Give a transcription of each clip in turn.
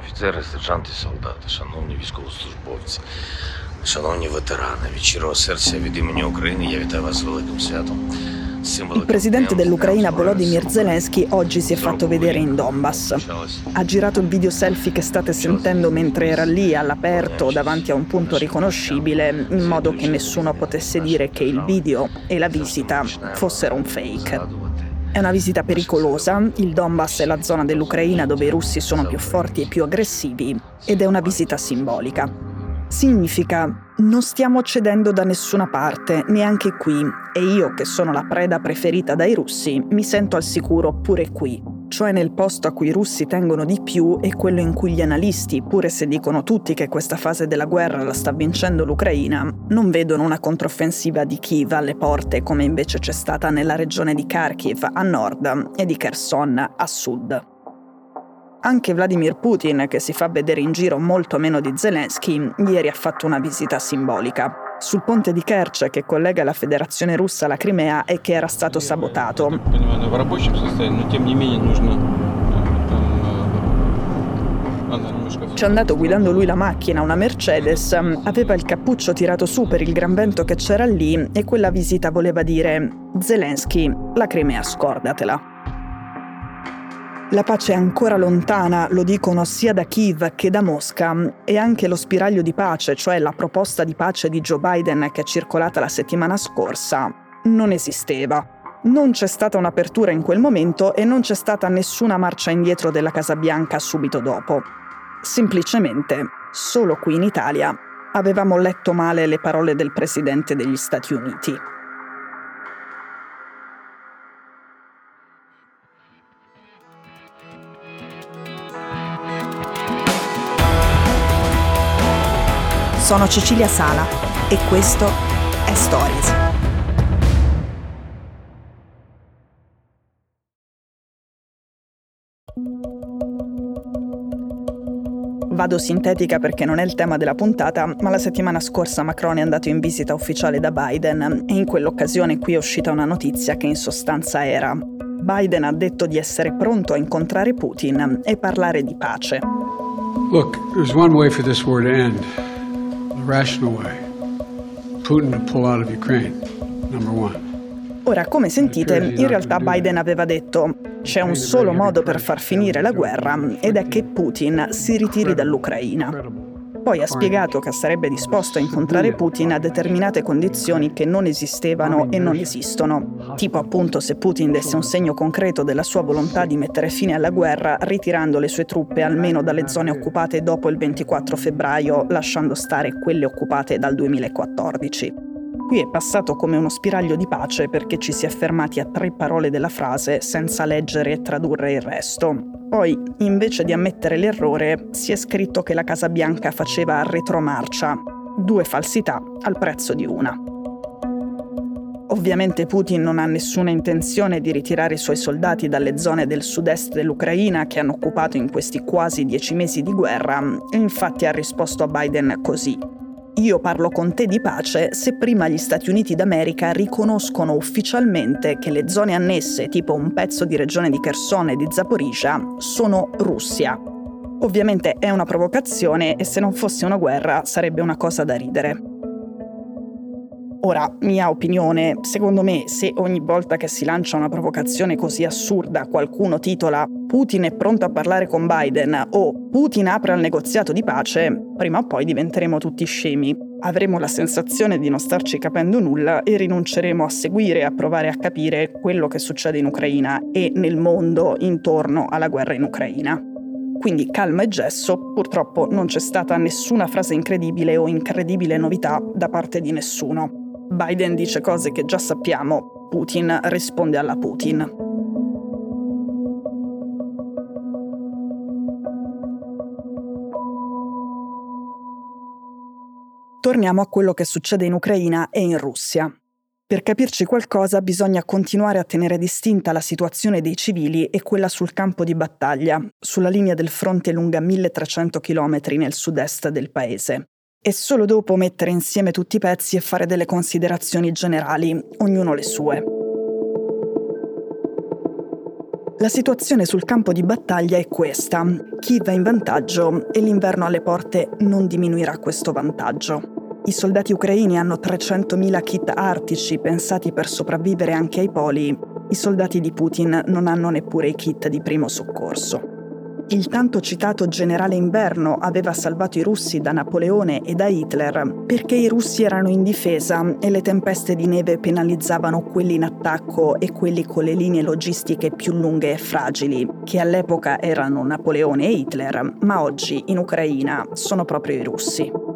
офіцери, сержанти, солдати, шановні військовослужбовці, шановні ветерани, від щирого серця від імені України я вітаю вас з великим святом. Il presidente dell'Ucraina Volodymyr Zelensky oggi si è fatto vedere in Donbass. Ha girato il video selfie che state sentendo mentre era lì all'aperto davanti a un punto riconoscibile in modo che nessuno potesse dire che il video e la visita fossero un fake. È una visita pericolosa, il Donbass è la zona dell'Ucraina dove i russi sono più forti e più aggressivi ed è una visita simbolica. Significa non stiamo cedendo da nessuna parte, neanche qui, e io, che sono la preda preferita dai russi, mi sento al sicuro pure qui, cioè nel posto a cui i russi tengono di più e quello in cui gli analisti, pure se dicono tutti che questa fase della guerra la sta vincendo l'Ucraina, non vedono una controffensiva di Kiev alle porte come invece c'è stata nella regione di Kharkiv a nord e di Kherson a sud. Anche Vladimir Putin, che si fa vedere in giro molto meno di Zelensky, ieri ha fatto una visita simbolica. Sul ponte di Kerch che collega la federazione russa alla Crimea e che era stato sabotato. Ci è andato guidando lui la macchina, una Mercedes, aveva il cappuccio tirato su per il gran vento che c'era lì e quella visita voleva dire Zelensky, la Crimea scordatela. La pace è ancora lontana, lo dicono sia da Kiev che da Mosca, e anche lo spiraglio di pace, cioè la proposta di pace di Joe Biden che è circolata la settimana scorsa, non esisteva. Non c'è stata un'apertura in quel momento e non c'è stata nessuna marcia indietro della Casa Bianca subito dopo. Semplicemente, solo qui in Italia, avevamo letto male le parole del Presidente degli Stati Uniti. Sono Cecilia Sala e questo è Stories. Vado sintetica perché non è il tema della puntata, ma la settimana scorsa Macron è andato in visita ufficiale da Biden e in quell'occasione qui è uscita una notizia che in sostanza era Biden ha detto di essere pronto a incontrare Putin e parlare di pace. Look, there's one way for this war to end. Rational way. Putin to pull out of Ukraine, number one. Ora, come sentite, in realtà Biden aveva detto c'è un solo modo per far finire la guerra ed è che Putin si ritiri dall'Ucraina. Poi ha spiegato che sarebbe disposto a incontrare Putin a determinate condizioni che non esistevano e non esistono, tipo appunto se Putin desse un segno concreto della sua volontà di mettere fine alla guerra ritirando le sue truppe almeno dalle zone occupate dopo il 24 febbraio, lasciando stare quelle occupate dal 2014. Qui è passato come uno spiraglio di pace perché ci si è fermati a tre parole della frase senza leggere e tradurre il resto, poi, invece di ammettere l'errore, si è scritto che la Casa Bianca faceva retromarcia, due falsità al prezzo di una. Ovviamente Putin non ha nessuna intenzione di ritirare i suoi soldati dalle zone del sud-est dell'Ucraina che hanno occupato in questi quasi dieci mesi di guerra e infatti ha risposto a Biden così. Io parlo con te di pace se prima gli Stati Uniti d'America riconoscono ufficialmente che le zone annesse, tipo un pezzo di regione di Kherson e di Zaporizhia, sono Russia. Ovviamente è una provocazione e se non fosse una guerra sarebbe una cosa da ridere. Ora, mia opinione, secondo me se ogni volta che si lancia una provocazione così assurda qualcuno titola Putin è pronto a parlare con Biden o Putin apre al negoziato di pace, prima o poi diventeremo tutti scemi. Avremo la sensazione di non starci capendo nulla e rinunceremo a seguire e a provare a capire quello che succede in Ucraina e nel mondo intorno alla guerra in Ucraina. Quindi calma e gesso, purtroppo non c'è stata nessuna frase incredibile o incredibile novità da parte di nessuno. Biden dice cose che già sappiamo, Putin risponde alla Putin. Torniamo a quello che succede in Ucraina e in Russia. Per capirci qualcosa bisogna continuare a tenere distinta la situazione dei civili e quella sul campo di battaglia, sulla linea del fronte lunga 1300 km nel sud-est del paese e solo dopo mettere insieme tutti i pezzi e fare delle considerazioni generali, ognuno le sue. La situazione sul campo di battaglia è questa. Kiev è in vantaggio e l'inverno alle porte non diminuirà questo vantaggio. I soldati ucraini hanno 300.000 kit artici pensati per sopravvivere anche ai poli. I soldati di Putin non hanno neppure i kit di primo soccorso. Il tanto citato generale inverno aveva salvato i russi da Napoleone e da Hitler perché i russi erano in difesa e le tempeste di neve penalizzavano quelli in attacco e quelli con le linee logistiche più lunghe e fragili, che all'epoca erano Napoleone e Hitler, ma oggi in Ucraina sono proprio i russi.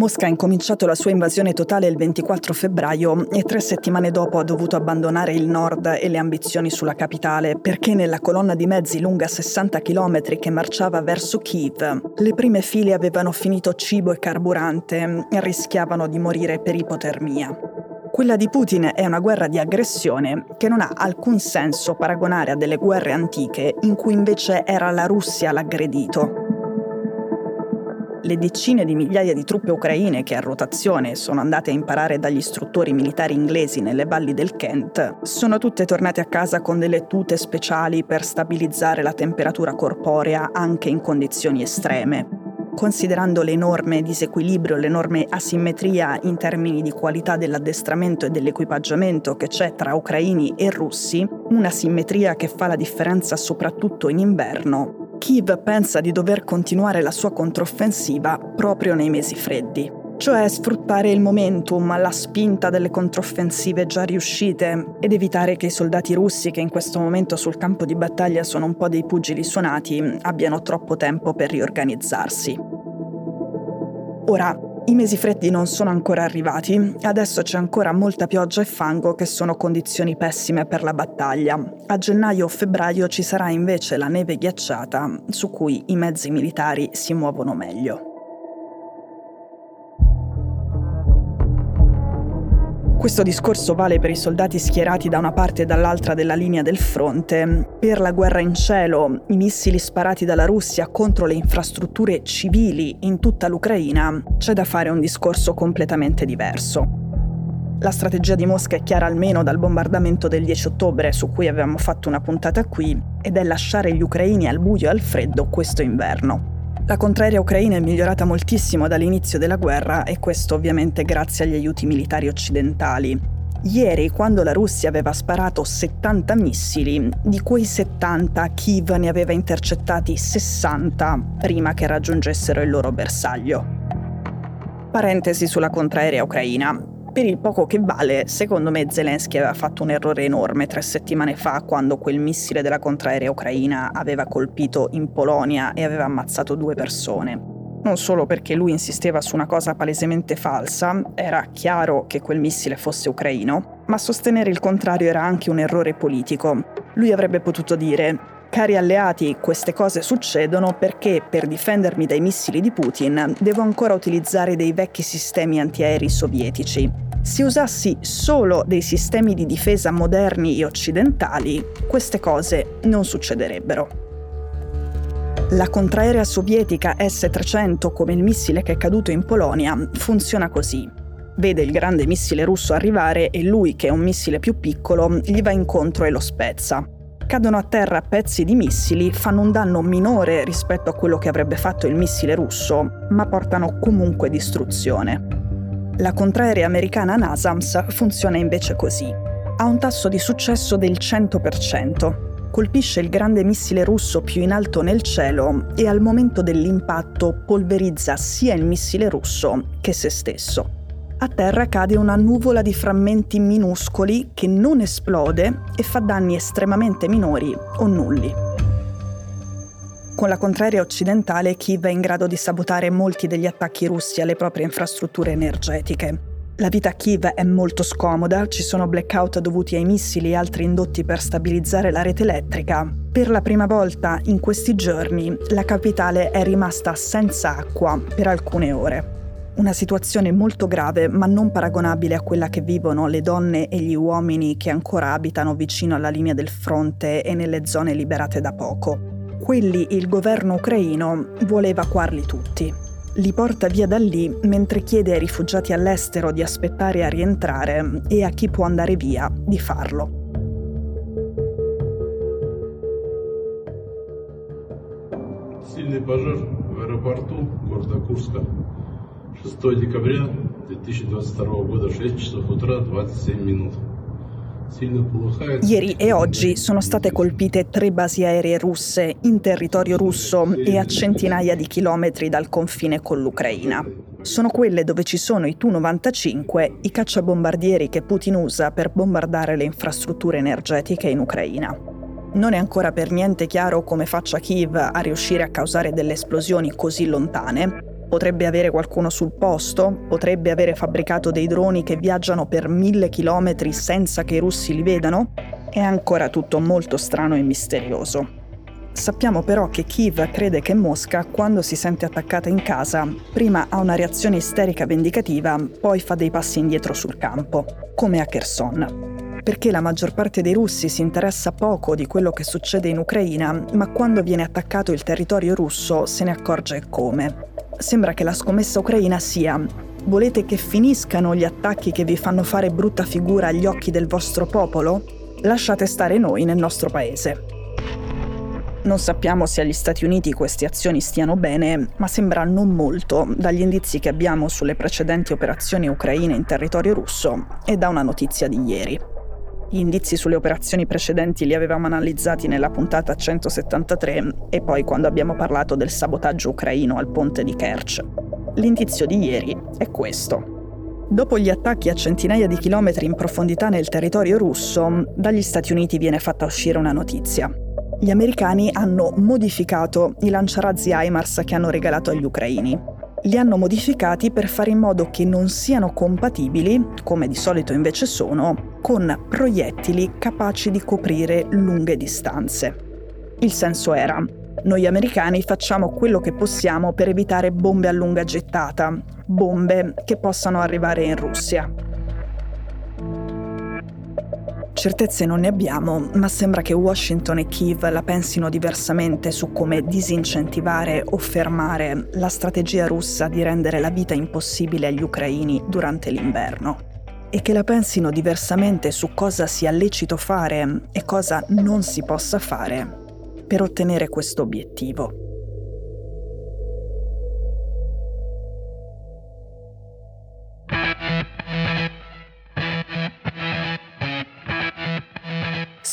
Mosca ha incominciato la sua invasione totale il 24 febbraio e tre settimane dopo ha dovuto abbandonare il nord e le ambizioni sulla capitale perché nella colonna di mezzi lunga 60 km che marciava verso Kiev le prime file avevano finito cibo e carburante e rischiavano di morire per ipotermia. Quella di Putin è una guerra di aggressione che non ha alcun senso paragonare a delle guerre antiche in cui invece era la Russia l'aggredito le decine di migliaia di truppe ucraine che a rotazione sono andate a imparare dagli istruttori militari inglesi nelle valli del Kent sono tutte tornate a casa con delle tute speciali per stabilizzare la temperatura corporea anche in condizioni estreme. Considerando l'enorme disequilibrio, l'enorme asimmetria in termini di qualità dell'addestramento e dell'equipaggiamento che c'è tra ucraini e russi, una simmetria che fa la differenza soprattutto in inverno, Kiev pensa di dover continuare la sua controffensiva proprio nei mesi freddi, cioè sfruttare il momentum, la spinta delle controffensive già riuscite ed evitare che i soldati russi che in questo momento sul campo di battaglia sono un po' dei pugili suonati abbiano troppo tempo per riorganizzarsi. Ora, i mesi freddi non sono ancora arrivati, adesso c'è ancora molta pioggia e fango che sono condizioni pessime per la battaglia. A gennaio o febbraio ci sarà invece la neve ghiacciata, su cui i mezzi militari si muovono meglio. Questo discorso vale per i soldati schierati da una parte e dall'altra della linea del fronte, per la guerra in cielo, i missili sparati dalla Russia contro le infrastrutture civili in tutta l'Ucraina, c'è da fare un discorso completamente diverso. La strategia di Mosca è chiara almeno dal bombardamento del 10 ottobre, su cui avevamo fatto una puntata qui, ed è lasciare gli ucraini al buio e al freddo questo inverno. La contraerea ucraina è migliorata moltissimo dall'inizio della guerra e questo ovviamente grazie agli aiuti militari occidentali. Ieri, quando la Russia aveva sparato 70 missili, di quei 70 Kiev ne aveva intercettati 60 prima che raggiungessero il loro bersaglio. Parentesi sulla contraerea ucraina. Per il poco che vale, secondo me Zelensky aveva fatto un errore enorme tre settimane fa quando quel missile della contraerea ucraina aveva colpito in Polonia e aveva ammazzato due persone. Non solo perché lui insisteva su una cosa palesemente falsa, era chiaro che quel missile fosse ucraino, ma sostenere il contrario era anche un errore politico. Lui avrebbe potuto dire Cari alleati, queste cose succedono perché per difendermi dai missili di Putin devo ancora utilizzare dei vecchi sistemi antiaerei sovietici. Se usassi solo dei sistemi di difesa moderni e occidentali, queste cose non succederebbero. La contraerea sovietica S-300, come il missile che è caduto in Polonia, funziona così. Vede il grande missile russo arrivare e lui, che è un missile più piccolo, gli va incontro e lo spezza cadono a terra pezzi di missili, fanno un danno minore rispetto a quello che avrebbe fatto il missile russo, ma portano comunque distruzione. La contraerea americana NASAMS funziona invece così. Ha un tasso di successo del 100%. Colpisce il grande missile russo più in alto nel cielo e al momento dell'impatto polverizza sia il missile russo che se stesso a terra cade una nuvola di frammenti minuscoli che non esplode e fa danni estremamente minori o nulli. Con la contraria occidentale, Kiev è in grado di sabotare molti degli attacchi russi alle proprie infrastrutture energetiche. La vita a Kiev è molto scomoda, ci sono blackout dovuti ai missili e altri indotti per stabilizzare la rete elettrica. Per la prima volta in questi giorni la capitale è rimasta senza acqua per alcune ore. Una situazione molto grave, ma non paragonabile a quella che vivono le donne e gli uomini che ancora abitano vicino alla linea del fronte e nelle zone liberate da poco. Quelli il governo ucraino vuole evacuarli tutti. Li porta via da lì mentre chiede ai rifugiati all'estero di aspettare a rientrare e a chi può andare via di farlo. Сильный пожар в аэропорту города Курска 6 декабря 2022 года, 6 часов утра, 27 минут. Ieri e oggi sono state colpite tre basi aeree russe in territorio russo e a centinaia di chilometri dal confine con l'Ucraina. Sono quelle dove ci sono i Tu-95, i cacciabombardieri che Putin usa per bombardare le infrastrutture energetiche in Ucraina. Non è ancora per niente chiaro come faccia Kiev a riuscire a causare delle esplosioni così lontane, Potrebbe avere qualcuno sul posto? Potrebbe avere fabbricato dei droni che viaggiano per mille chilometri senza che i russi li vedano? È ancora tutto molto strano e misterioso. Sappiamo però che Kiev crede che Mosca, quando si sente attaccata in casa, prima ha una reazione isterica vendicativa, poi fa dei passi indietro sul campo, come a Kherson. Perché la maggior parte dei russi si interessa poco di quello che succede in Ucraina, ma quando viene attaccato il territorio russo se ne accorge come sembra che la scommessa ucraina sia volete che finiscano gli attacchi che vi fanno fare brutta figura agli occhi del vostro popolo? Lasciate stare noi nel nostro paese. Non sappiamo se agli Stati Uniti queste azioni stiano bene, ma sembra non molto dagli indizi che abbiamo sulle precedenti operazioni ucraine in territorio russo e da una notizia di ieri. Gli indizi sulle operazioni precedenti li avevamo analizzati nella puntata 173 e poi quando abbiamo parlato del sabotaggio ucraino al ponte di Kerch. L'indizio di ieri è questo. Dopo gli attacchi a centinaia di chilometri in profondità nel territorio russo, dagli Stati Uniti viene fatta uscire una notizia. Gli americani hanno modificato i lanciarazzi HIMARS che hanno regalato agli ucraini li hanno modificati per fare in modo che non siano compatibili, come di solito invece sono, con proiettili capaci di coprire lunghe distanze. Il senso era, noi americani facciamo quello che possiamo per evitare bombe a lunga gettata, bombe che possano arrivare in Russia. Certezze non ne abbiamo, ma sembra che Washington e Kiev la pensino diversamente su come disincentivare o fermare la strategia russa di rendere la vita impossibile agli ucraini durante l'inverno. E che la pensino diversamente su cosa sia lecito fare e cosa non si possa fare per ottenere questo obiettivo.